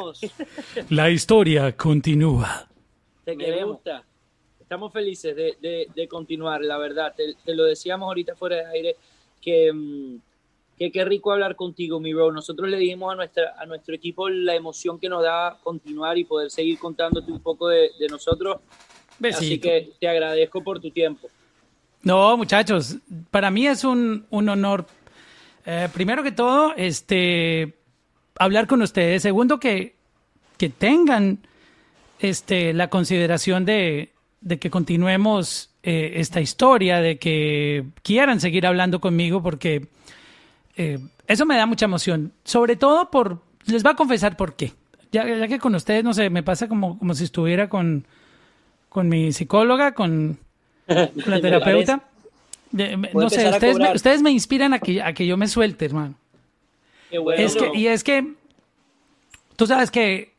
La historia continúa. Te Me gusta. Estamos felices de, de, continuar, la verdad. Te, te, lo decíamos ahorita fuera de aire que, mm, que qué rico hablar contigo, mi bro. Nosotros le dijimos a, nuestra, a nuestro equipo la emoción que nos da continuar y poder seguir contándote un poco de, de nosotros. Así que te agradezco por tu tiempo. No, muchachos, para mí es un, un honor. Eh, primero que todo, este, hablar con ustedes. Segundo, que, que tengan este, la consideración de, de que continuemos eh, esta historia, de que quieran seguir hablando conmigo, porque eh, eso me da mucha emoción. Sobre todo por, les voy a confesar por qué. Ya, ya que con ustedes, no sé, me pasa como, como si estuviera con, con mi psicóloga, con, la terapeuta. no sé, ustedes me, ustedes me, inspiran a que, a que yo me suelte, hermano. Es que, y es que tú sabes que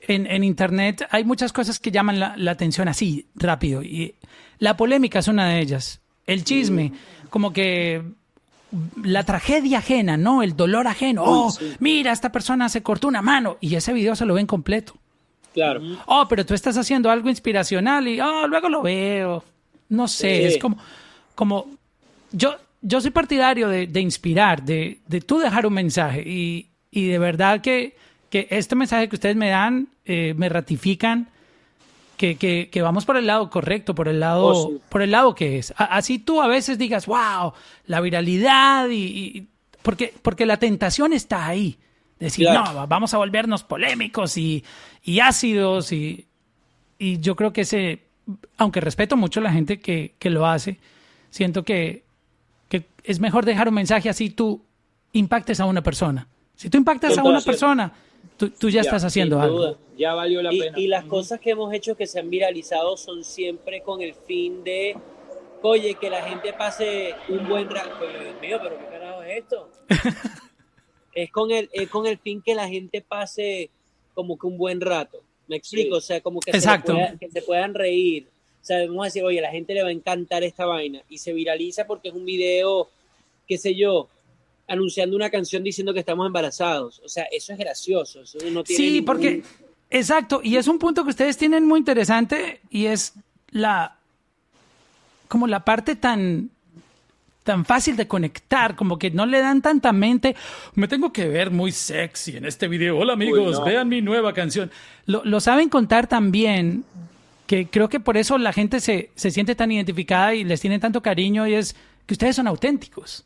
en, en, Internet hay muchas cosas que llaman la, la, atención así, rápido. Y la polémica es una de ellas. El chisme, como que la tragedia ajena, ¿no? El dolor ajeno. Oh, mira, esta persona se cortó una mano y ese video se lo ven completo. Claro. Oh, pero tú estás haciendo algo inspiracional y oh, luego lo veo. No sé, es como, como yo, yo soy partidario de, de inspirar, de, de, tú dejar un mensaje y, y de verdad que, que, este mensaje que ustedes me dan eh, me ratifican que, que, que, vamos por el lado correcto, por el lado, oh, por el lado que es. así tú a veces digas, wow, la viralidad y, y porque, porque la tentación está ahí. Decir, no, vamos a volvernos polémicos y, y ácidos y, y yo creo que ese, aunque respeto mucho a la gente que, que lo hace, siento que, que, es mejor dejar un mensaje así tú impactes a una persona. Si tú impactas a una persona, tú, tú ya, estás haciendo algo. Ya valió la pena. Y las cosas que hemos hecho que se han viralizado son siempre con el fin de, oye, que la gente pase un buen rato. Dios mío, pero ¿qué carajo es esto? es con el, es con el fin que la gente pase como que un buen rato. Me explico, o sea, como que se, que se, puedan reír. A decir, oye, a la gente le va a encantar esta vaina. Y se viraliza porque es un video, qué sé yo, anunciando una canción diciendo que estamos embarazados. O sea, eso es gracioso. Eso no tiene sí, porque, exacto. Y es un punto que ustedes tienen muy interesante y es la, como la parte tan tan fácil de conectar, como que no le dan tanta mente. Me tengo que ver muy sexy en este video. Hola amigos, vean mi nueva canción. Lo, saben contar tan bien que creo que por eso la gente se, se siente tan identificada y les tiene tanto cariño y es que ustedes son auténticos.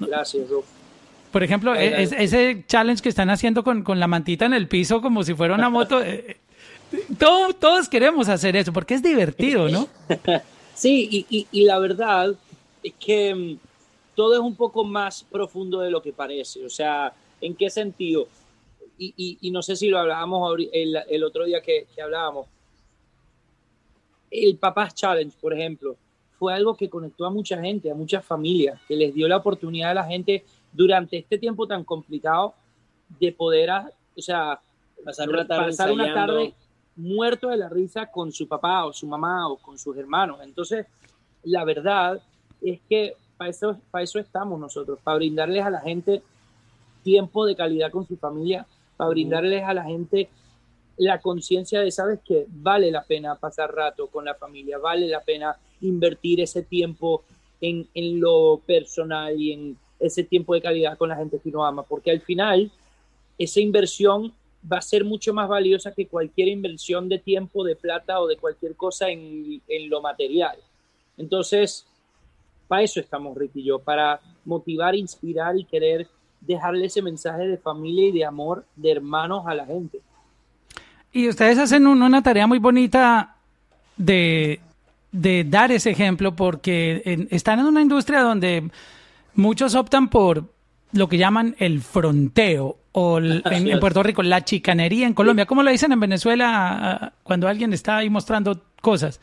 gracias, Por ejemplo, e, ese challenge que están haciendo con, con, la mantita en el piso como si fuera una moto. Eh, todos queremos hacer eso porque es divertido, ¿no? Sí, y, y, y la verdad es que mm, todo es un poco más profundo de lo que parece. O sea, ¿en qué sentido? Y, y, no sé si lo hablábamos el, el otro día que, que, hablábamos. El Papás Challenge, por ejemplo, fue algo que conectó a mucha gente, a muchas familias, que les dio la oportunidad a la gente durante este tiempo tan complicado de poder, o sea, pasar una tarde, pasar una tarde muerto de la risa con su papá o su mamá o con sus hermanos. Entonces, la verdad es que para eso, para eso estamos nosotros, para brindarles a la gente tiempo de calidad con su familia, para brindarles a la gente la conciencia de, sabes que vale la pena pasar rato con la familia, vale la pena invertir ese tiempo en, en lo personal y en ese tiempo de calidad con la gente que uno ama, porque al final esa inversión va a ser mucho más valiosa que cualquier inversión de tiempo, de plata o de cualquier cosa en, en lo material. Entonces, para eso estamos Ricky y yo, para motivar, inspirar y querer dejarle ese mensaje de familia y de amor, de hermanos a la gente. Y ustedes hacen una tarea muy bonita de, de dar ese ejemplo porque están en una industria donde muchos optan por lo que llaman el fronteo o en, Puerto Rico la chicanería en Colombia. ¿Cómo lo dicen en Venezuela cuando alguien está ahí mostrando cosas?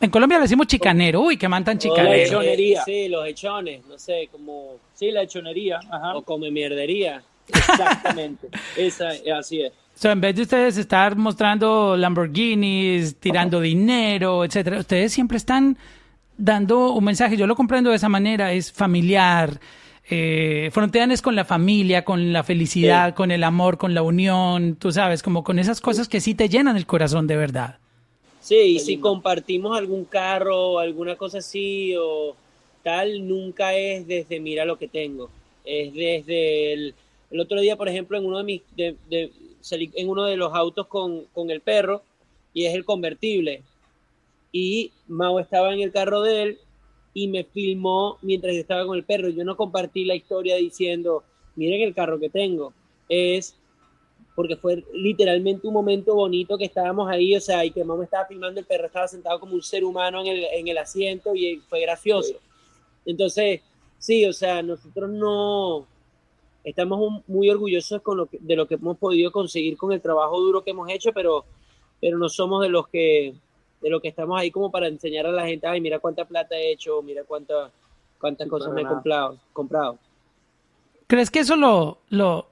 En Colombia le decimos chicanero. Uy, que mantan chicanero. Sí, los hechones, no sé, como... Sí, la hechonería. O come mierdería. Exactamente. Esa, así es. So, en vez de ustedes estar mostrando Lamborghinis, tirando dinero, etcétera, ustedes siempre están dando un mensaje. Yo lo comprendo de esa manera. Es familiar, eh, frontean es con la familia, con la felicidad, con el amor, con la unión, tú sabes, como con esas cosas que sí te llenan el corazón de verdad. Sí, y si compartimos algún carro o alguna cosa así o tal, nunca es desde mira lo que tengo. Es desde el, el otro día, por ejemplo, en uno de mis, de, de, salí en uno de los autos con, con el perro y es el convertible. Y Mao estaba en el carro de él y me filmó mientras yo estaba con el perro. Yo no compartí la historia diciendo, miren el carro que tengo. Es porque fue literalmente un momento bonito que estábamos ahí, o sea, y que mamá estaba filmando, el perro estaba sentado como un ser humano en el, en el asiento y fue gracioso. Entonces, sí, o sea, nosotros no estamos muy orgullosos con lo que, de lo que hemos podido conseguir con el trabajo duro que hemos hecho, pero, pero no somos de los que de lo que estamos ahí como para enseñar a la gente, ay, mira cuánta plata he hecho, mira cuánta, cuántas sí, cosas me he comprado, comprado. ¿Crees que eso lo, lo,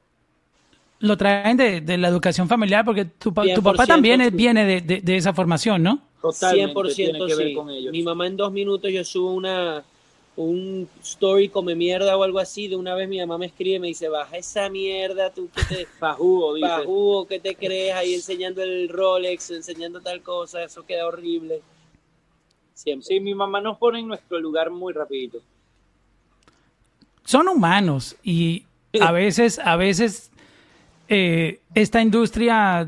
lo traen de, de la educación familiar? Porque tu, tu papá también sí. viene de, de, de, esa formación, ¿no? Totalmente, 100% sí. Con ellos. Mi mamá en dos minutos yo subo una un story come mierda o algo así, de una vez mi mamá me escribe y me dice, baja esa mierda, tú que te... Fajugo, dice. Fajugo, ¿qué te crees ahí enseñando el Rolex, enseñando tal cosa? Eso queda horrible. Siempre. Sí, mi mamá nos pone en nuestro lugar muy rapidito. Son humanos y a veces, a veces eh, esta industria,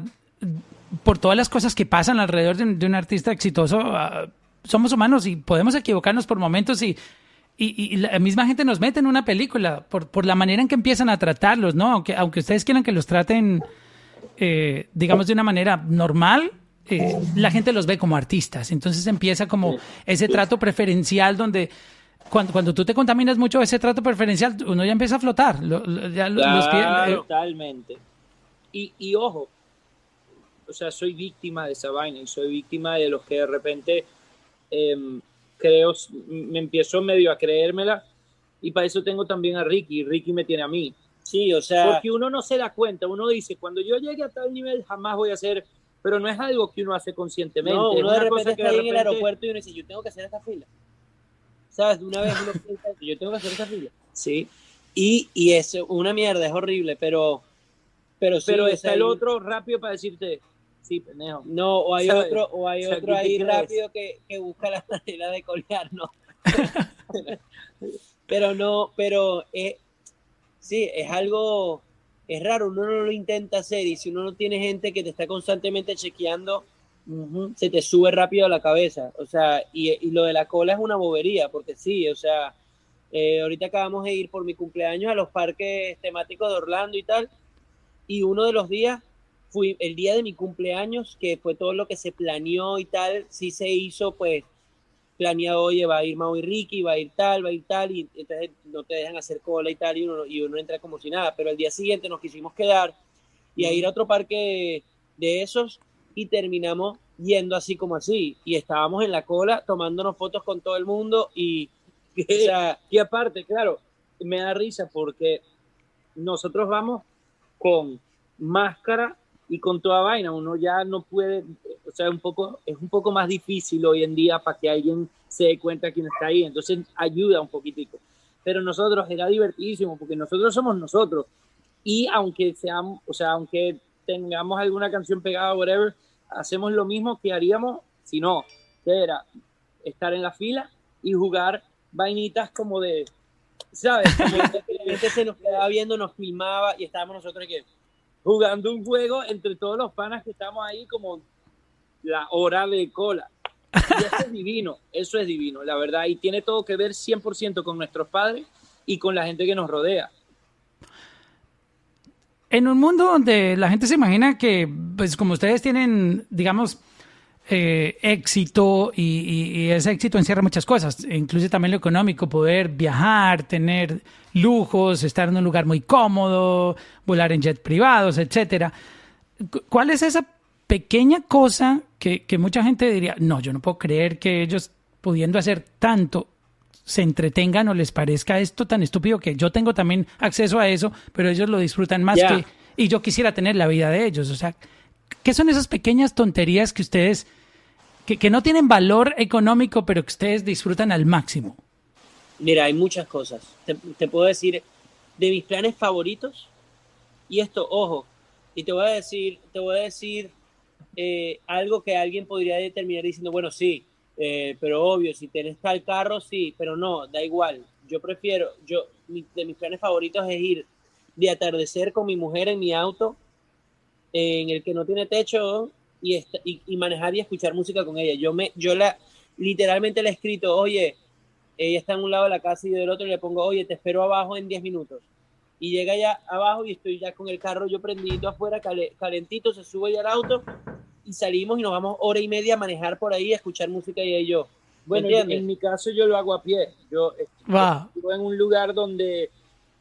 por todas las cosas que pasan alrededor de, de un artista exitoso, uh, somos humanos y podemos equivocarnos por momentos y y, y, la misma gente nos mete en una película por, por la manera en que empiezan a tratarlos, ¿no? Aunque, aunque ustedes quieran que los traten, eh, digamos, de una manera normal, eh, la gente los ve como artistas. Entonces empieza como ese trato preferencial donde cuando, cuando tú te contaminas mucho ese trato preferencial, uno ya empieza a flotar. Lo, lo, ya claro, los pies, eh, totalmente. Y, y ojo, o sea, soy víctima de esa vaina y soy víctima de los que de repente... Eh, creo, me empiezo medio a creérmela y para eso tengo también a Ricky, Ricky me tiene a mí. Sí, o sea... Porque uno no se da cuenta, uno dice, cuando yo llegue a tal nivel jamás voy a hacer, pero no es algo que uno hace conscientemente. No, uno de repente está repente... en el aeropuerto y uno dice, yo tengo que hacer esta fila. ¿Sabes? Una vez uno piensa, yo tengo que hacer esta fila. Sí, y, y es una mierda, es horrible, pero... Pero, sí, pero está el otro rápido para decirte, sí, pendejo. No, o hay otro, o hay otro ahí rápido que, que, busca la manera de colgarnos. pero no, pero eh, sí, es algo, es raro, uno no lo intenta hacer y si uno no tiene gente que te está constantemente chequeando, uh -huh, se te sube rápido a la cabeza. O sea, y, y, lo de la cola es una bobería, porque sí, o sea, eh, ahorita acabamos de ir por mi cumpleaños a los parques temáticos de Orlando y tal, y uno de los días fui el día de mi cumpleaños, que fue todo lo que se planeó y tal, sí se hizo, pues, planeado, oye, va a ir Mau y Ricky, va a ir tal, va a ir tal, y entonces no te dejan hacer cola y tal, y uno, y uno entra como si nada, pero el día siguiente nos quisimos quedar y a ir a otro parque de esos y terminamos yendo así como así, y estábamos en la cola tomándonos fotos con todo el mundo y, y aparte, claro, me da risa porque nosotros vamos con máscara y con toda vaina uno ya no puede, o sea, un poco, es un poco más difícil hoy en día para que alguien se dé cuenta quién está ahí, entonces ayuda un poquitico. Pero nosotros era divertidísimo porque nosotros somos nosotros y aunque seamos, o sea, aunque tengamos alguna canción pegada, whatever, hacemos lo mismo que haríamos si no, que era estar en la fila y jugar vainitas como de, ¿sabes? Como que se nos quedaba viendo, nos filmaba y estábamos nosotros que jugando un juego entre todos los panas que estamos ahí como la hora de cola. Y eso es divino, eso es divino, la verdad, y tiene todo que ver 100% con nuestros padres y con la gente que nos rodea. En un mundo donde la gente se imagina que, pues como ustedes tienen, digamos, eh, éxito y, y, y, ese éxito encierra muchas cosas, incluye también lo económico, poder viajar, tener lujos, estar en un lugar muy cómodo, volar en jet privados, etcétera. ¿Cuál es esa pequeña cosa que, que mucha gente diría, no, yo no puedo creer que ellos pudiendo hacer tanto se entretengan o les parezca esto tan estúpido que yo tengo también acceso a eso, pero ellos lo disfrutan más yeah. que y yo quisiera tener la vida de ellos, o sea, ¿qué son esas pequeñas tonterías que ustedes que, no tienen valor económico, pero que ustedes disfrutan al máximo. Mira, hay muchas cosas. Te, puedo decir de mis planes favoritos. Y esto, ojo, y te voy a decir, te voy a decir eh, algo que alguien podría determinar diciendo, bueno, sí, eh, pero obvio, si tienes tal carro, sí, pero no, da igual. Yo prefiero, yo, de mis planes favoritos es ir de atardecer con mi mujer en mi auto, en el que no tiene techo, y, esta- y, y manejar y escuchar música con ella. Yo me, yo la, literalmente le he escrito, oye, ella está en un lado de la casa y yo del otro, y le pongo, oye, te espero abajo en 10 minutos. Y llega ya abajo y estoy ya con el carro yo prendidito afuera, cale- calentito, se sube ya al auto y salimos y nos vamos hora y media a manejar por ahí, a escuchar música ella y yo. Bueno, en mi caso yo lo hago a pie. Yo Va. vivo en un lugar donde,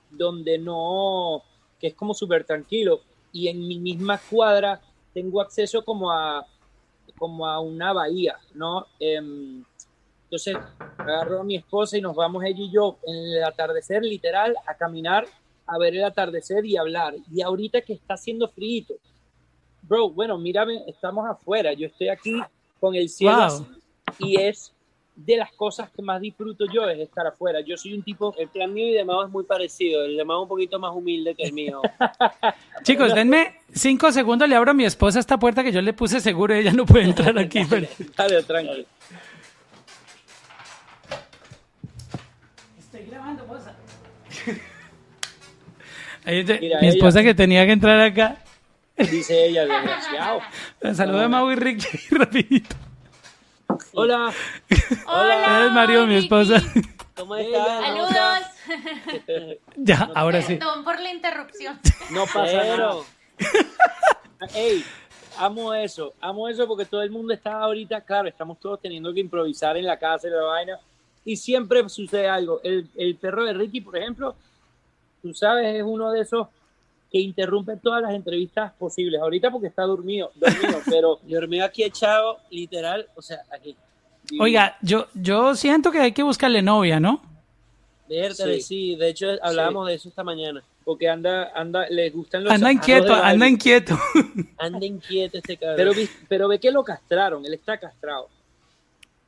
donde no, que es como súper tranquilo. Y en mi misma cuadra tengo acceso como a, como a una bahía, ¿no? Em, entonces agarro a mi esposa y nos vamos ella y yo en el atardecer, literal, a caminar, a ver el atardecer y hablar. Y ahorita que está haciendo frío, bro, bueno, mírame, estamos afuera, yo estoy aquí con el cielo Wow. así, y es de las cosas que más disfruto yo es estar afuera. Yo soy un tipo, El plan mío y de Mao es muy parecido, el de Mao es un poquito más humilde que el mío. Chicos, denme cinco segundos, le abro a mi esposa esta puerta que yo le puse seguro, ella no puede entrar aquí. pero- dale, tranquilo. Estoy grabando, de- Mira, mi ella- esposa que tenía que entrar acá. Dice ella, desgraciado. Saluda a Mau y Ricky rapidito. Hola, Hola. Es Mario, mi esposa. ¿Cómo estás? Saludos. Ya, ahora sí. Perdón por la interrupción. no pasa nada. Ey, amo eso, amo eso porque todo el mundo está ahorita, claro, estamos todos teniendo que improvisar en la casa y la vaina, y siempre sucede algo. El, el perro de Ricky, por ejemplo, tú sabes, es uno de esos que interrumpe todas las entrevistas posibles. Ahorita porque está dormido, dormido pero yo dormí aquí echado, literal, o sea, aquí. Oiga, yo, yo siento que hay que buscarle novia, ¿no? Vértale, Sí. sí. de hecho hablábamos de eso esta mañana. porque anda, anda, le gustan los Anda inquieto, anda inquieto. Anda inquieto este cabrón. Pero, pero ve que lo castraron, él está castrado.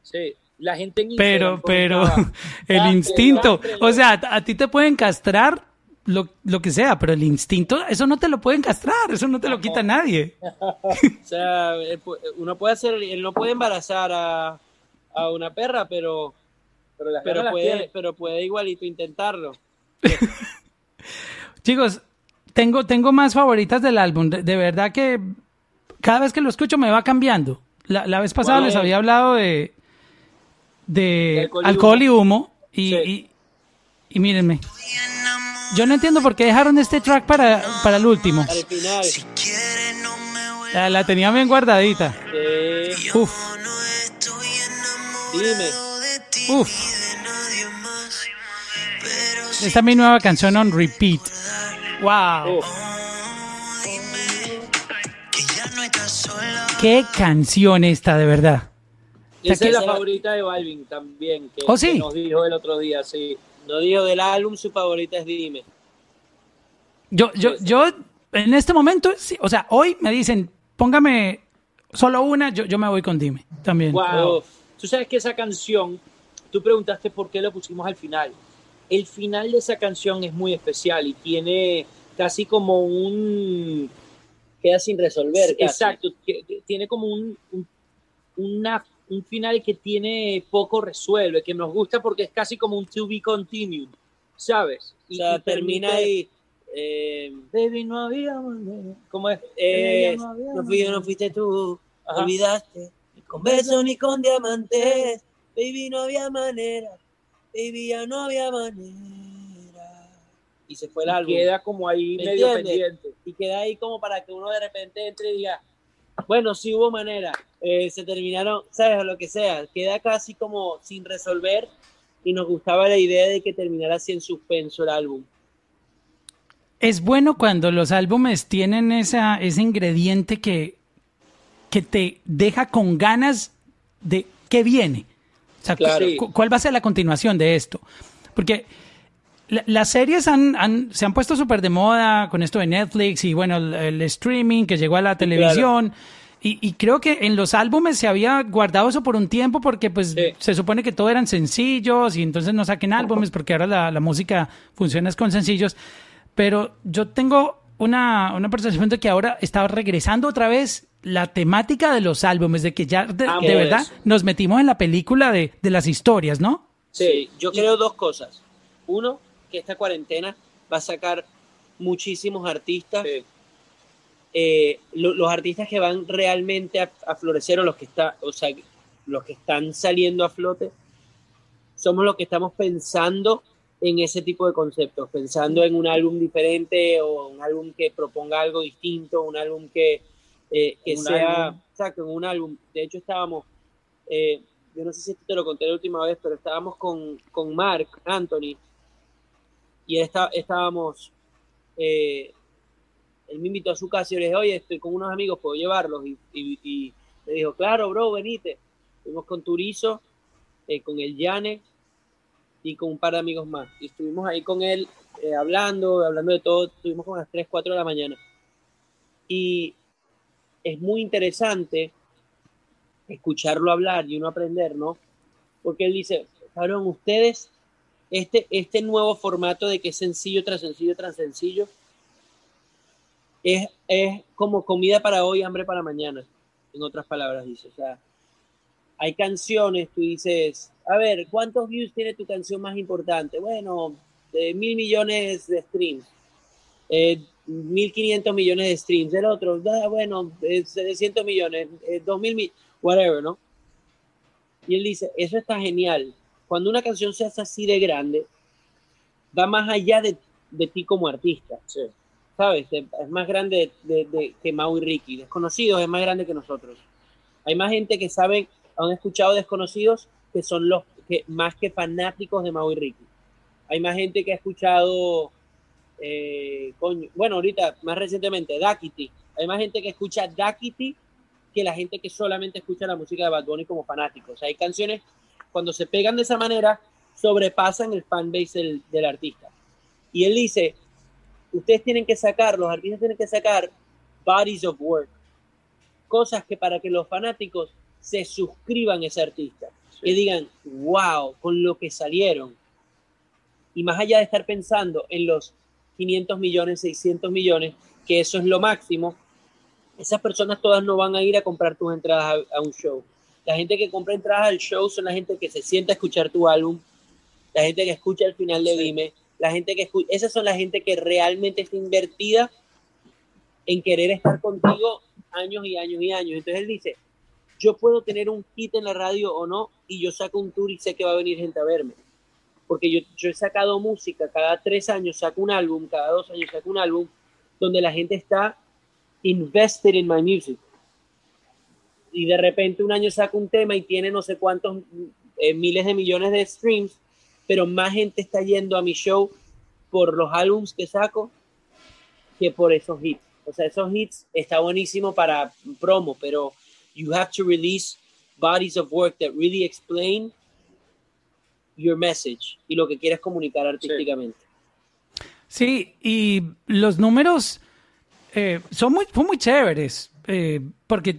Sí, la gente en Pero, pero, el "Castre, instinto, cástrelo". o sea, a ti te pueden castrar lo, lo que sea, pero el instinto, eso no te lo pueden castrar, eso no te lo quita nadie. O sea, él pu- uno puede hacer, él no puede embarazar a, a una perra, pero, pero, las pero puede, pero puede igualito intentarlo. Chicos, tengo, tengo más favoritas del álbum, de, de verdad que cada vez que lo escucho me va cambiando. La, la vez pasada ¿Cuál les es? había hablado de, de De alcohol y alcohol y humo, y, Sí. y, y mírenme. Yo no entiendo por qué dejaron este track para, para el último. Al final, La, la tenía bien guardadita. Uf, dime, uf. Esta es mi nueva canción on repeat. Wow. Uf, Qué canción esta, de verdad. Esa es la favorita de Balvin también, que, ¿Oh, sí? que nos dijo el otro día, sí. no dijo del álbum, su favorita es Dime. Yo, yo, yo, en este momento, sí, o sea, hoy me dicen, póngame solo una, yo, yo me voy con Dime también. Wow. Tú sabes que esa canción, tú preguntaste por qué lo pusimos al final. El final de esa canción es muy especial y tiene casi como un Queda sin resolver. casi. Exacto, tiene como un, un, una- un final que tiene poco resuelve, que nos gusta porque es casi como un to be continued, ¿sabes? O sea, y termina ahí. eh, Baby, no había manera. ¿Cómo es? eh, no había no fui yo, no fuiste tú. Ajá. Olvidaste. Ni con besos ni con diamantes. Baby, no había manera. Baby, ya no había manera. Y se fue el Y álbum. Queda como ahí ¿Me medio entiendes? pendiente. y queda ahí como para que uno de repente entre y diga, bueno, sí hubo manera, eh, se terminaron, ¿sabes? O lo que sea, queda casi como sin resolver y nos gustaba la idea de que terminara así en suspenso el álbum. Es bueno cuando los álbumes tienen esa, ese ingrediente que, que te deja con ganas de qué viene. O sea, Claro. cu- ¿cuál va a ser la continuación de esto? Porque la- las series han, han- se han puesto súper de moda con esto de Netflix y bueno, el, el streaming que llegó a la televisión Y, y creo que en los álbumes se había guardado eso por un tiempo porque pues Sí. se supone que todo eran sencillos y entonces no saquen álbumes porque ahora la, la música funciona es con sencillos. Pero yo tengo una, una percepción de que ahora está regresando otra vez la temática de los álbumes, de que ya de, de verdad eso. nos metimos en la película de, de las historias, ¿no? Sí, yo creo dos cosas. Uno, que esta cuarentena va a sacar muchísimos artistas. Sí. eh, lo- los artistas que van realmente a, a florecer o los que está, o sea, los que están saliendo a flote, somos los que estamos pensando en ese tipo de conceptos, pensando en un álbum diferente o un álbum que proponga algo distinto, un álbum que, eh, que Un sea, álbum. exacto, en un álbum. De hecho estábamos, eh, yo no sé si te lo conté la última vez, pero estábamos con, con Mark Anthony y está- estábamos, eh, él me invitó a su casa y le dije, oye, estoy con unos amigos, ¿puedo llevarlos? Y me dijo, claro, bro, venite. Fuimos con Turizo, eh, con el Yane y con un par de amigos más. Y estuvimos ahí con él eh, hablando, hablando de todo. Estuvimos como a las 3, 4 de la mañana. Y es muy interesante escucharlo hablar y uno aprender, ¿no? Porque él dice, cabrón, ustedes, este, este nuevo formato de que es sencillo tras sencillo tras sencillo, es, es como comida para hoy, hambre para mañana, en otras palabras, dice. O sea, hay canciones, tú dices, a ver, ¿cuántos views tiene tu canción más importante? Bueno, mil millones de streams, eh, 1500 millones de streams, el otro, bueno, eh, 700 millones, eh, 2000 mil, whatever, ¿no? Y él dice, eso está genial. Cuando una canción se hace así de grande, va más allá de, de ti como artista. Sí. ¿sabes? Es más grande de, de- que Mau y Ricky. Desconocidos es más grande que nosotros. Hay más gente que saben, han escuchado Desconocidos, que son los que más que fanáticos de Mau y Ricky. Hay más gente que ha escuchado, eh, coño, bueno, ahorita, más recientemente, Dakiti. Hay más gente que escucha Dakiti que la gente que solamente escucha la música de Bad Bunny como fanáticos. O sea, hay canciones, cuando se pegan de esa manera, sobrepasan el fanbase del, del artista. Y él dice, ustedes tienen que sacar, los artistas tienen que sacar bodies of work, cosas que para que los fanáticos se suscriban a ese artista, que digan, wow, con lo que salieron. Y más allá de estar pensando en los 500 millones, 600 millones, que eso es lo máximo, esas personas todas no van a ir a comprar tus entradas a, a un show. La gente que compra entradas al show son la gente que se sienta a escuchar tu álbum, la gente que escucha el final de. Dime, la gente que escucha, esas son la gente que realmente está invertida en querer estar contigo años y años y años. Entonces él dice, yo puedo tener un hit en la radio o no, y yo saco un tour y sé que va a venir gente a verme. Porque yo, yo he sacado música, cada tres años saco un álbum, cada dos años saco un álbum, donde la gente está invested in my music. Y de repente un año saco un tema y tiene no sé cuántos eh, miles de millones de streams, pero más gente está yendo a mi show por los álbums que saco que por esos hits. O sea, esos hits está buenísimo para promo, pero you have to release bodies of work that really explain your message y lo que quieres comunicar artísticamente. Sí, y los números eh, son, muy, son muy chéveres, eh, porque,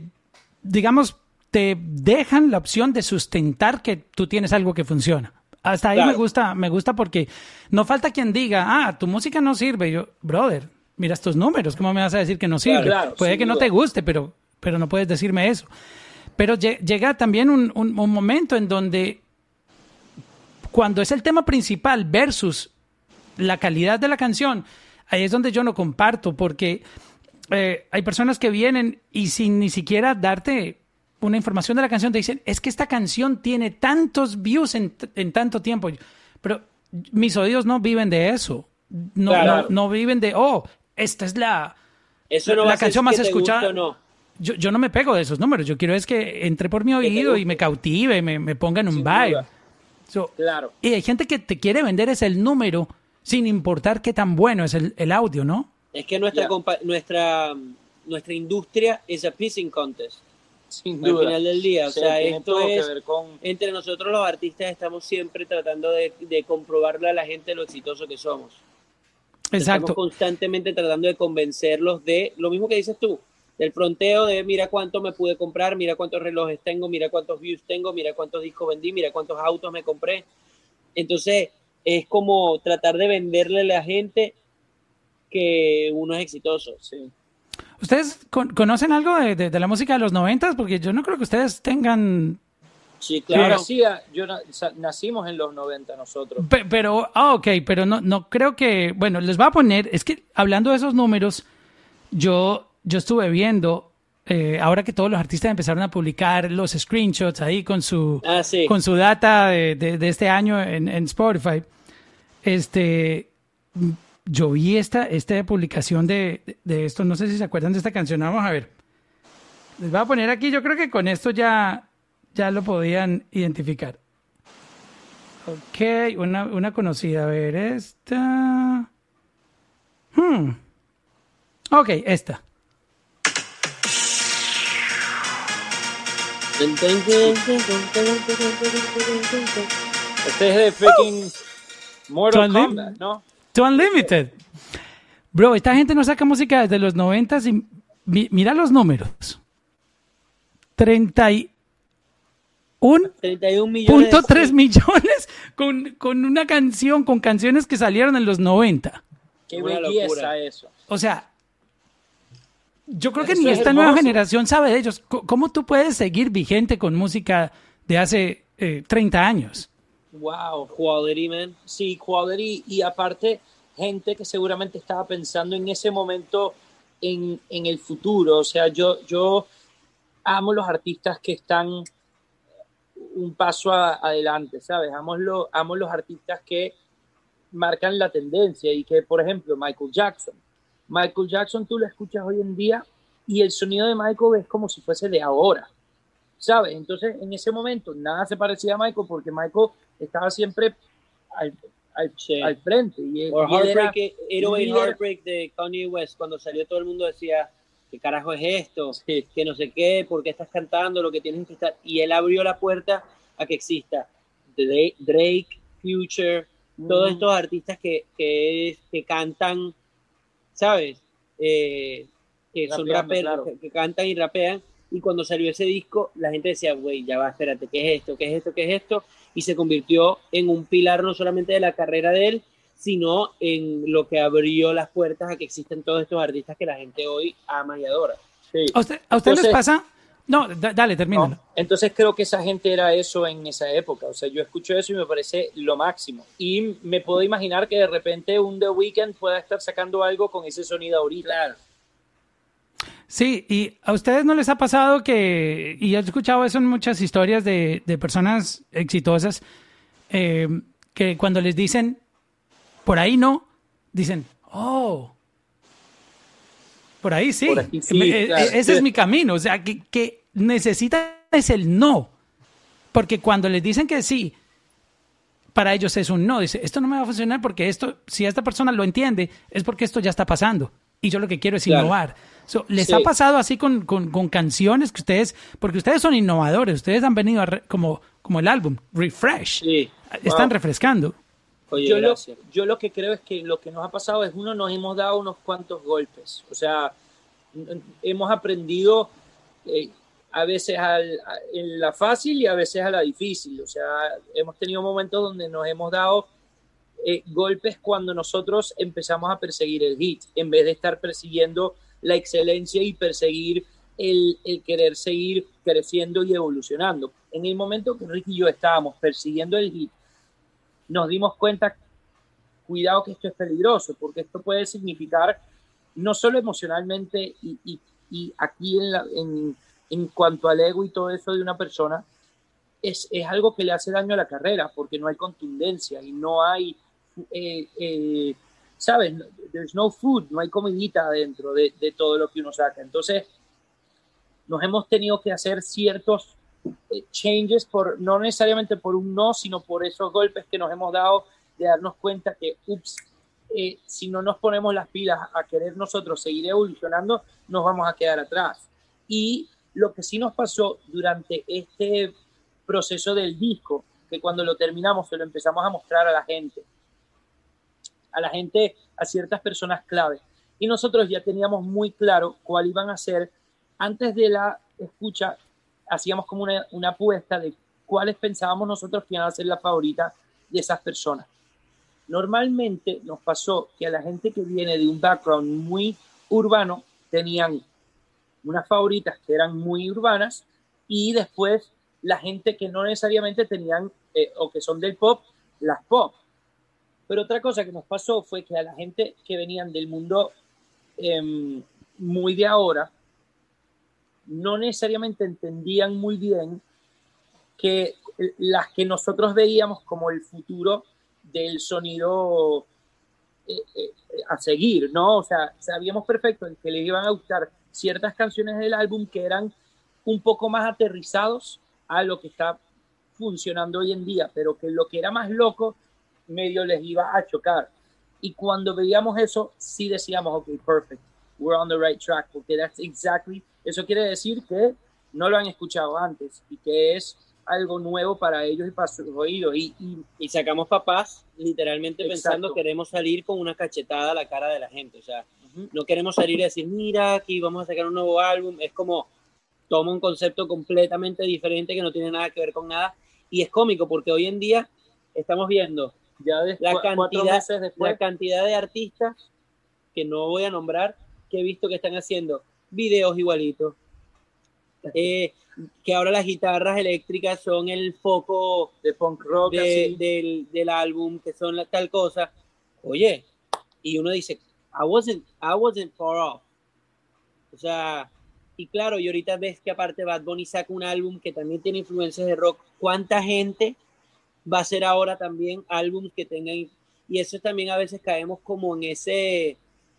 digamos, te dejan la opción de sustentar que tú tienes algo que funciona. Hasta ahí Claro. me gusta, me gusta porque no falta quien diga, ah, tu música no sirve. Yo, brother, mira estos números, ¿cómo me vas a decir que no sirve? claro, Puede que no te guste, pero, pero no puedes decirme eso. Pero lle- llega también un, un- un momento en donde cuando es el tema principal versus la calidad de la canción, ahí es donde yo no comparto, porque eh, hay personas que vienen y sin ni siquiera darte una información de la canción, te dicen, es que esta canción tiene tantos views en, en tanto tiempo. Pero mis oídos no viven de eso. No, Claro. no, no viven de, oh, esta es la, Eso no La canción más escuchada- no. yo, yo no me pego de esos números. Yo quiero es que entre por mi oído y me cautive, me, me ponga en un Sin vibe. So, Claro. y hay gente que te quiere vender es el número sin importar qué tan bueno es el, el audio, ¿no? Es que nuestra, compa- nuestra, nuestra industria es a pissing contest. Sin Al duda. final del día, o Sí, sea, esto es- que ver con Entre nosotros los artistas estamos siempre tratando de, de comprobarle a la gente lo exitoso que somos. Estamos Exacto. constantemente tratando de convencerlos de lo mismo que dices tú. del fronteo de mira cuánto me pude comprar, mira cuántos relojes tengo, mira cuántos views tengo, mira cuántos discos vendí, mira cuántos autos me compré. Entonces es como tratar de venderle a la gente que uno es exitoso. Sí. ¿Ustedes con- conocen algo de, de- de la música de los noventas? Porque yo no creo que ustedes tengan... Sí, Claro, sí, yo nacimos en los 90 nosotros. Pe- Pero, ah, ok, pero no, no creo que... Bueno, les voy a poner... Es que hablando de esos números, yo, yo estuve viendo, eh, ahora que todos los artistas empezaron a publicar los screenshots ahí con su... Ah, sí. con su data de, de- de este año en, en Spotify, este, yo vi esta, esta publicación de, de- esto, no sé si se acuerdan de esta canción, vamos a ver. Les voy a poner aquí, yo creo que con esto ya, ya lo podían identificar. Ok, una, una conocida, a ver, esta... Hmm. Ok, esta. Este es de freaking Mortal John Lim. Kombat, ¿no? To Unlimited. Bro, esta gente no saca música desde los 90 y mi- mira los números. 31.3 31 millones. millones con, con una canción, con canciones que salieron en los 90. Qué Una belleza locura. eso. O sea, yo creo que Eso ni es esta nueva generación sabe de ellos. ¿Cómo tú puedes seguir vigente con música de hace eh, 30 años? Wow. Quality, man. Sí, quality y aparte gente que seguramente estaba pensando en ese momento en, en el futuro. O sea, yo, yo amo los artistas que están un paso adelante, ¿sabes? Amo, amo los artistas que marcan la tendencia y que, por ejemplo, Michael Jackson. Michael Jackson tú lo escuchas hoy en día y el sonido de Michael es como si fuese de ahora, ¿sabes? Entonces, en ese momento nada se parecía a Michael porque Michael estaba siempre al, al, Sí. al frente. Y, y él era- Heartbreak, 808 líder. Heartbreak de Kanye West, cuando salió todo el mundo decía, ¿qué carajo es esto? Sí. Que no sé qué, ¿por qué estás cantando? Lo que tienes que estar. Y él abrió la puerta a que exista Drake, Future, todos estos artistas que, que, que cantan, ¿sabes? Eh, que son raperos, claro. que, que cantan y rapean. Y cuando salió ese disco, la gente decía, güey, ya va, espérate, ¿qué es esto? ¿Qué es esto? ¿Qué es esto? Y se convirtió en un pilar no solamente de la carrera de él, sino en lo que abrió las puertas a que existen todos estos artistas que la gente hoy ama y adora. Sí. ¿A, usted- a les pasa? No, da- dale, termina. ¿no? Entonces creo que esa gente era eso en esa época. O sea, yo escucho eso y me parece lo máximo. Y me puedo imaginar que de repente un The Weeknd pueda estar sacando algo con ese sonido ahorita. Claro. Sí, y a ustedes no les ha pasado que, y he escuchado eso en muchas historias de, de personas exitosas, eh, que cuando les dicen, por ahí no, dicen, oh, por ahí sí, Por aquí sí, Me- eh, claro. ese es mi camino, o sea, que, que necesitan es el no, porque cuando les dicen que sí, para ellos es un no, dice, esto no me va a funcionar porque esto, si esta persona lo entiende, es porque esto ya está pasando. Y yo lo que quiero es Claro. innovar. So, ¿Les Sí. ha pasado así con, con- con canciones que ustedes, porque ustedes son innovadores, ustedes han venido a re- como, como el álbum, Refresh, Sí. están Wow. refrescando. Oye, yo, lo, yo lo que creo es que lo que nos ha pasado es uno, nos hemos dado unos cuantos golpes. O sea, hemos aprendido eh, a veces al- a- en la fácil y a veces a la difícil. O sea, hemos tenido momentos donde nos hemos dado eh, golpes cuando nosotros empezamos a perseguir el hit, en vez de estar persiguiendo la excelencia y perseguir el, el querer seguir creciendo y evolucionando. En el momento que Ricky y yo estábamos persiguiendo el hit, nos dimos cuenta, cuidado que esto es peligroso, porque esto puede significar no solo emocionalmente y, y- y aquí en, la- en, en cuanto al ego y todo eso de una persona, es, es algo que le hace daño a la carrera, porque no hay contundencia y no hay, eh, eh, ¿sabes? There's no food, no hay comidita adentro de, de todo lo que uno saca. Entonces, nos hemos tenido que hacer ciertos eh, changes, por, no necesariamente por un no, sino por esos golpes que nos hemos dado de darnos cuenta que, ups, eh, si no nos ponemos las pilas a querer nosotros seguir evolucionando, nos vamos a quedar atrás. Y lo que sí nos pasó durante este proceso del disco, que cuando lo terminamos se lo empezamos a mostrar a la gente, a la gente, a ciertas personas clave. Y nosotros ya teníamos muy claro cuál iban a ser antes de la escucha hacíamos como una, una apuesta de cuáles pensábamos nosotros que iban a ser las favoritas de esas personas. Normalmente nos pasó que a la gente que viene de un background muy urbano tenían unas favoritas que eran muy urbanas y después la gente que no necesariamente tenían eh, o que son del pop, las pop. Pero otra cosa que nos pasó fue que a la gente que venían del mundo em, muy de ahora, no necesariamente entendían muy bien que las que nosotros veíamos como el futuro del sonido eh, eh, a seguir, ¿no? O sea, sabíamos perfecto que les iban a gustar ciertas canciones del álbum que eran un poco más aterrizados a lo que está funcionando hoy en día, pero que lo que era más loco medio les iba a chocar. Y cuando veíamos eso, sí decíamos, ok, perfect, we're on the right track, porque that's exactly, eso quiere decir que no lo han escuchado antes y que es algo nuevo para ellos y para sus oídos. Y, y Y sacamos papás literalmente pensando Exacto. queremos salir con una cachetada a la cara de la gente. O sea, Ujú. no queremos salir y decir, mira, aquí vamos a sacar un nuevo álbum. Es como, toma un concepto completamente diferente que no tiene nada que ver con nada. Y es cómico porque hoy en día estamos viendo ya la cantidad, meses después, la cantidad de artistas que no voy a nombrar que he visto que están haciendo videos igualitos. Eh, que ahora las guitarras eléctricas son el foco de punk rock, de- del, del álbum, que son la, tal cosa. Oye, y uno dice, I wasn't, I wasn't far off. O sea, y claro, y ahorita ves que aparte Bad Bunny saca un álbum que también tiene influencias de rock. ¿Cuánta gente va a hacer ahora también álbums que tengan... Y eso también a veces caemos como en ese...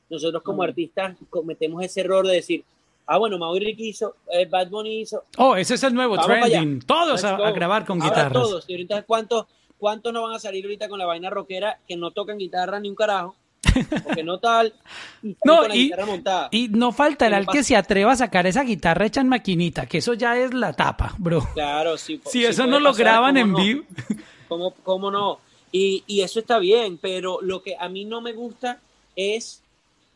Nosotros como Mm. artistas cometemos ese error de decir, ah, bueno, Mauri hizo, eh, Bad Bunny hizo, Oh, ese es el nuevo trending. Todos a, a grabar con Ahora guitarras. todos. Y ahorita, ¿cuántos, ¿cuántos no van a salir ahorita con la vaina rockera que no tocan guitarra ni un carajo? O que no tal. Y No, con y- montada. Y no faltará ¿Qué el le que se atreva a sacar esa guitarra hecha en maquinita, que eso ya es la tapa, bro. claro, sí. Si sí eso no lo pasar, graban ¿cómo en no? vivo. ¿Cómo, cómo no? Y, y eso está bien, pero lo que a mí no me gusta es,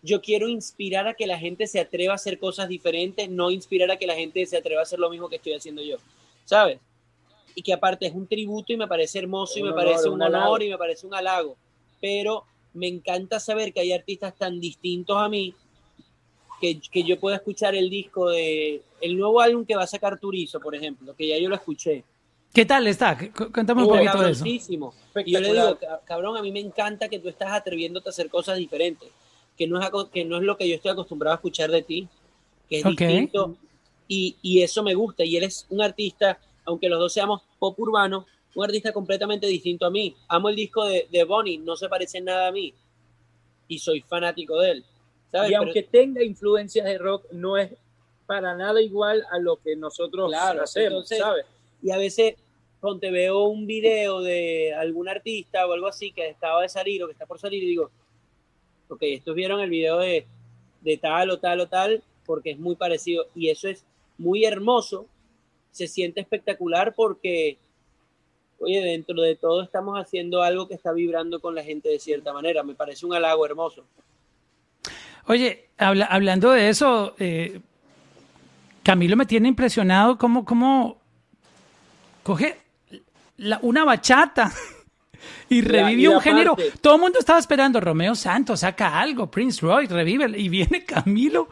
yo quiero inspirar a que la gente se atreva a hacer cosas diferentes, no inspirar a que la gente se atreva a hacer lo mismo que estoy haciendo yo, ¿sabes? Y que aparte es un tributo y me parece hermoso y Un me honor, parece un un halago. honor y me parece un halago, pero me encanta saber que hay artistas tan distintos a mí que, que yo pueda escuchar el disco de el nuevo álbum que va a sacar Turizo, por ejemplo, que ya yo lo escuché. ¿Qué tal está? Cu- Cuéntame un poquito de eso. Y yo le digo, "Ca- cabrón, a mí me encanta que tú estás atreviéndote a hacer cosas diferentes, que no es, que no es lo que yo estoy acostumbrado a escuchar de ti, que es Ok. distinto, y, y eso me gusta, y él es un artista, aunque los dos seamos pop urbano, un artista completamente distinto a mí. Amo el disco de, de Bonnie, no se parece nada a mí, y soy fanático de él. ¿sabes? Y Pero- aunque tenga influencias de rock, no es para nada igual a lo que nosotros Claro, hacemos, entonces- ¿sabes? y a veces cuando veo un video de algún artista o algo así que estaba de salir o que está por salir y digo, ok, estos vieron el video de, de tal o tal o tal porque es muy parecido y eso es muy hermoso, se siente espectacular porque, oye, dentro de todo estamos haciendo algo que está vibrando con la gente de cierta manera, me parece un halago hermoso. Oye, habla- hablando de eso, eh, Camilo me tiene impresionado cómo, cómo coge la- una bachata y y un género. Todo el mundo estaba esperando, Romeo Santos saca algo, Prince Roy revive y viene Camilo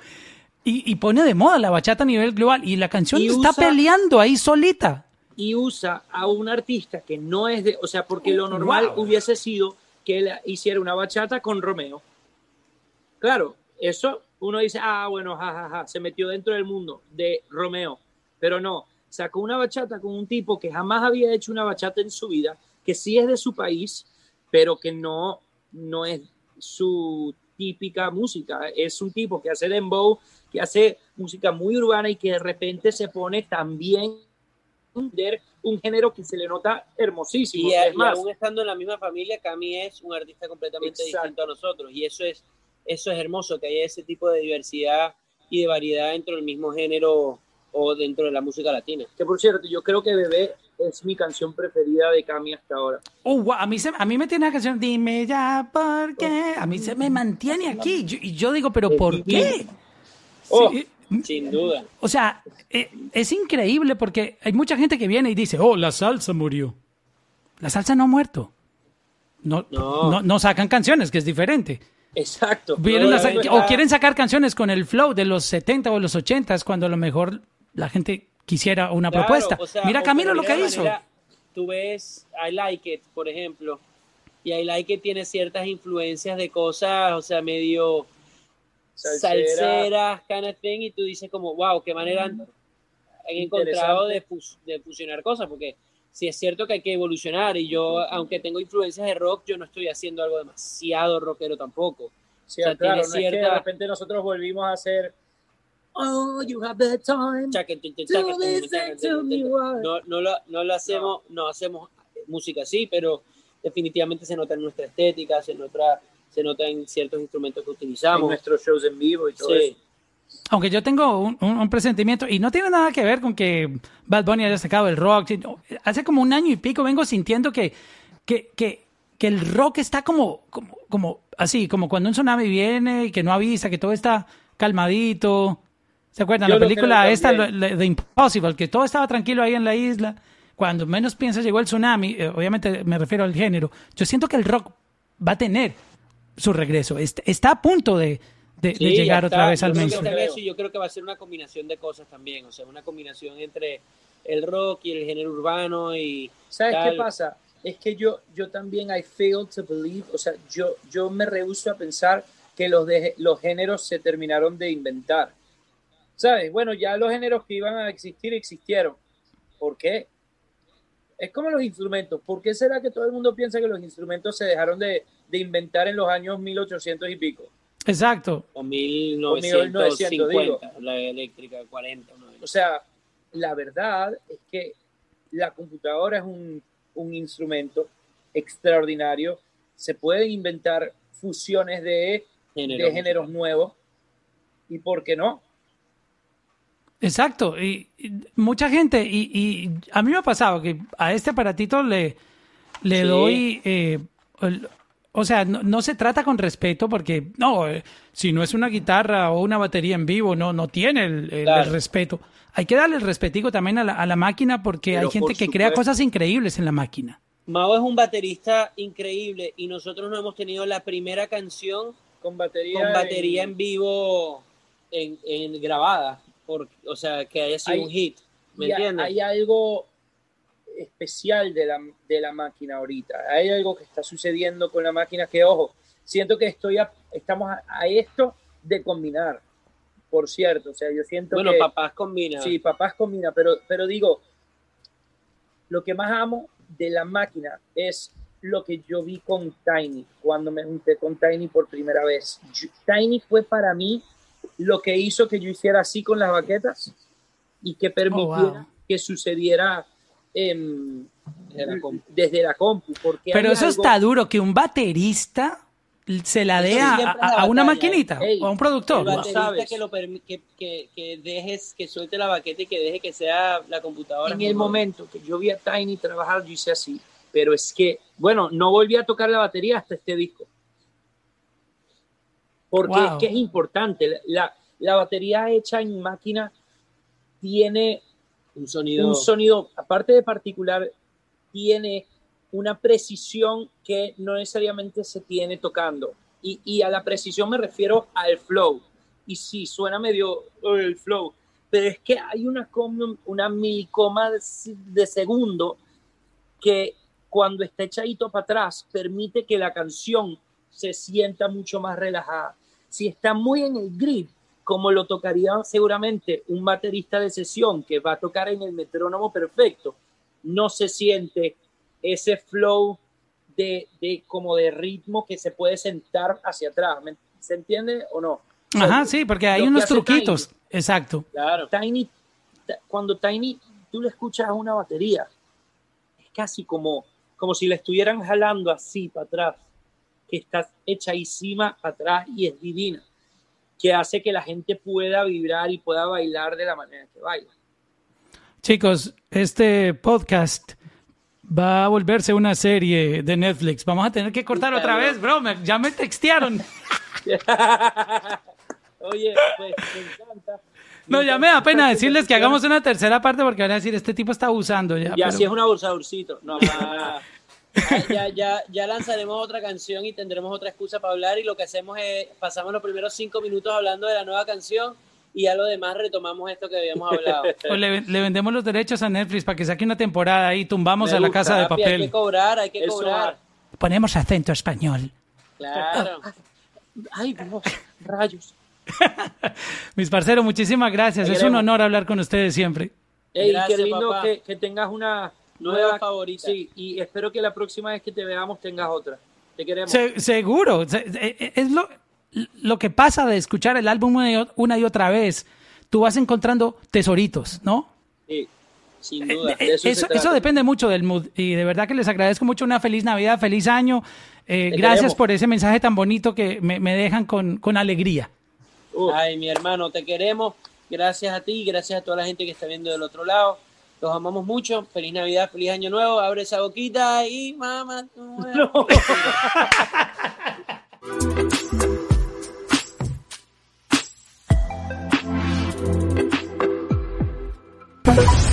y, y pone de moda la bachata a nivel global y la canción Y está usa- peleando ahí solita. Y usa a un artista que no es de, o sea, porque lo normal Wow. hubiese sido que él hiciera una bachata con Romeo. Claro, eso uno dice, ah, bueno, jajaja, se metió dentro del mundo de Romeo, pero no, sacó una bachata con un tipo que jamás había hecho una bachata en su vida, que sí es de su país, pero que no, no es su típica música. Es un tipo que hace dembow, que hace música muy urbana y que de repente se pone también un género que se le nota hermosísimo. Y, es y más, aún estando en la misma familia, Cami es un artista completamente Exacto. distinto a nosotros. Y eso es, eso es hermoso, que haya ese tipo de diversidad y de variedad dentro del mismo género o dentro de la música latina. que por cierto, yo creo que Bebé es mi canción preferida de Cami hasta ahora. Oh, wow, a, mí se, a mí me tiene la canción, dime ya por qué. A mí se me mantiene aquí. Yo- y yo digo, ¿pero por qué? Oh. Sí, Sin duda. O sea, eh, es increíble porque hay mucha gente que viene y dice, oh, la salsa murió. La salsa no ha muerto. No, No. no, no sacan canciones, que es diferente. Exacto. No, sa- o quieren sacar canciones con el flow de los 70 o los 80 cuando a lo mejor la gente quisiera una Claro, propuesta. o sea, mira Camilo lo que hizo. manera- tú ves I Like It, por ejemplo, y I Like It tiene ciertas influencias de cosas, o sea, medio Salsera. salseras, kind of thing, y tú dices como, wow, qué manera han, han encontrado de, fus- de fusionar cosas, porque si es cierto que hay que evolucionar, y yo, aunque tengo influencias de rock, yo no estoy haciendo algo demasiado rockero tampoco. Sí, O sea, claro, tiene no es que de cierta- repente nosotros volvimos a hacer Oh, you have the time. No, no, lo, no lo hacemos, no hacemos música así, pero definitivamente se nota en nuestra estética, se nota, se nota en ciertos instrumentos que en utilizamos. nuestros shows en vivo y todo Sí. eso. Aunque yo tengo un, un- un presentimiento y no tiene nada que ver con que Bad Bunny haya sacado el rock. Hace como un año y pico vengo sintiendo que, que, que, que el rock está como, como, como así, como cuando un tsunami viene y que no avisa, que todo está calmadito. ¿Se acuerdan? Yo la película esta, The Impossible, que todo estaba tranquilo ahí en la isla. Cuando menos piensas llegó el tsunami, eh, obviamente me refiero al género. Yo siento que el rock va a tener su regreso. Est- Está a punto de, de- de Sí, llegar ya otra vez al mainstream. y yo creo que va a ser una combinación de cosas también, o sea, una combinación entre el rock y el género urbano y ¿Sabes tal. qué pasa? Es que yo, yo también, I fail to believe, o sea, yo, yo me rehuso a pensar que los, de, los géneros se terminaron de inventar. ¿Sabes? Bueno, ya los géneros que iban a existir existieron. ¿Por qué? Es como los instrumentos. ¿Por qué será que todo el mundo piensa que los instrumentos se dejaron de, de inventar en los años 1800 y pico? Exacto. o 1900, 1950, la eléctrica 40, ¿no? O sea, la verdad es que la computadora es un, un instrumento extraordinario. Se pueden inventar fusiones de, Género, de géneros nuevos. ¿Y por qué no? Exacto. Y, y mucha gente, y, y a mí me ha pasado que a este aparatito le, le Sí. doy, eh, el- o sea, no, no se trata con respeto porque, no, eh, si no es una guitarra o una batería en vivo, no, no tiene el, el- el Claro. respeto. Hay que darle el respetico también a la, a la máquina porque Pero hay gente por que crea cosas increíbles en la máquina. Mao es un baterista increíble y nosotros no hemos tenido la primera canción Con batería. con batería en- en vivo en, en grabada, por, o sea, que haya sido Hay- un hit, ¿me entiendes? Hay algo especial de la, de la máquina ahorita. Hay algo que está sucediendo con la máquina que, ojo, siento que estoy a- estamos a, a esto de combinar. Por cierto, o sea, yo siento bueno, que... papás combina. Sí, papás combina, pero, pero digo, lo que más amo de la máquina es lo que yo vi con Tiny cuando me junté con Tiny por primera vez. Yo- Tiny fue para mí lo que hizo que yo hiciera así con las baquetas y que permitiera wow. que sucediera em, Desde la compu. desde la compu. Porque Pero eso algo- está duro, que un baterista se la dé a, a- una maquinita Ey, o a un El productor. Baterista sabes. que, lo que, que, que dejes, que suelte la baqueta y que deje que sea la computadora. en el momento que yo vi a Tiny trabajar, yo hice así. Pero es que, bueno, no volví a tocar la batería hasta este disco. Porque Wow. es que es importante. La, la batería hecha en máquina tiene Un sonido. un sonido, aparte de particular, tiene una precisión que no necesariamente se tiene tocando. Y, y a la precisión me refiero al flow. Y sí, suena medio "Oh, el flow, pero es que hay una, una milicoma de, de segundo que cuando está echadito para atrás permite que la canción se sienta mucho más relajada. Si está muy en el grid, como lo tocaría seguramente un baterista de sesión que va a tocar en el metrónomo perfecto, no se siente ese flow de, de como de ritmo que se puede sentar hacia atrás. ¿Me- ¿Se entiende o no? Ajá, sí, porque hay lo unos truquitos. Exacto. Claro. Tiny, cuando Tiny, tú le escuchas a una batería, es casi como, como si le estuvieran jalando así para atrás, que está hecha encima atrás y es divina, que hace que la gente pueda vibrar y pueda bailar de la manera que baila. Chicos, este podcast va a volverse una serie de Netflix. Vamos a tener que cortar otra vez, bro. me- ya me textearon. Oye, pues me encanta. No, ya me da pena decirles que hagamos una tercera parte porque van a decir, este tipo está abusando ya. Y pero- así es un abusadorcito. No, ya, ya, ya lanzaremos otra canción y tendremos otra excusa para hablar y lo que hacemos es pasamos los primeros cinco minutos hablando de la nueva canción y ya lo demás retomamos esto que habíamos hablado. O le, le vendemos los derechos a Netflix para que saque una temporada y tumbamos Me a la gusta, casa de Papi, Hay que papel. cobrar, hay que Eso cobrar. Ponemos acento español. Claro. Ay, Dios, rayos. Mis parceros, muchísimas gracias. Te Es un honor hablar con ustedes siempre. Ey, Gracias, qué lindo papá. que, que tengas una Nueva favorita. Sí, y espero que la próxima vez que te veamos tengas otra. Te queremos. Se- seguro. Se- eh, Es lo, lo que pasa de escuchar el álbum una y, o- una y otra vez. Tú vas encontrando tesoritos, ¿no? Sí, sin duda. Eh, de eso, eso, depende mucho del mood y de verdad que les agradezco mucho una feliz Navidad, feliz año. Eh, gracias queremos. por ese mensaje tan bonito que me, me dejan con, con alegría. Ay, mi hermano, te queremos. Gracias a ti y gracias a toda la gente que está viendo del otro lado. Los amamos mucho. Feliz Navidad, feliz Año Nuevo. Abre esa boquita y mamá. No.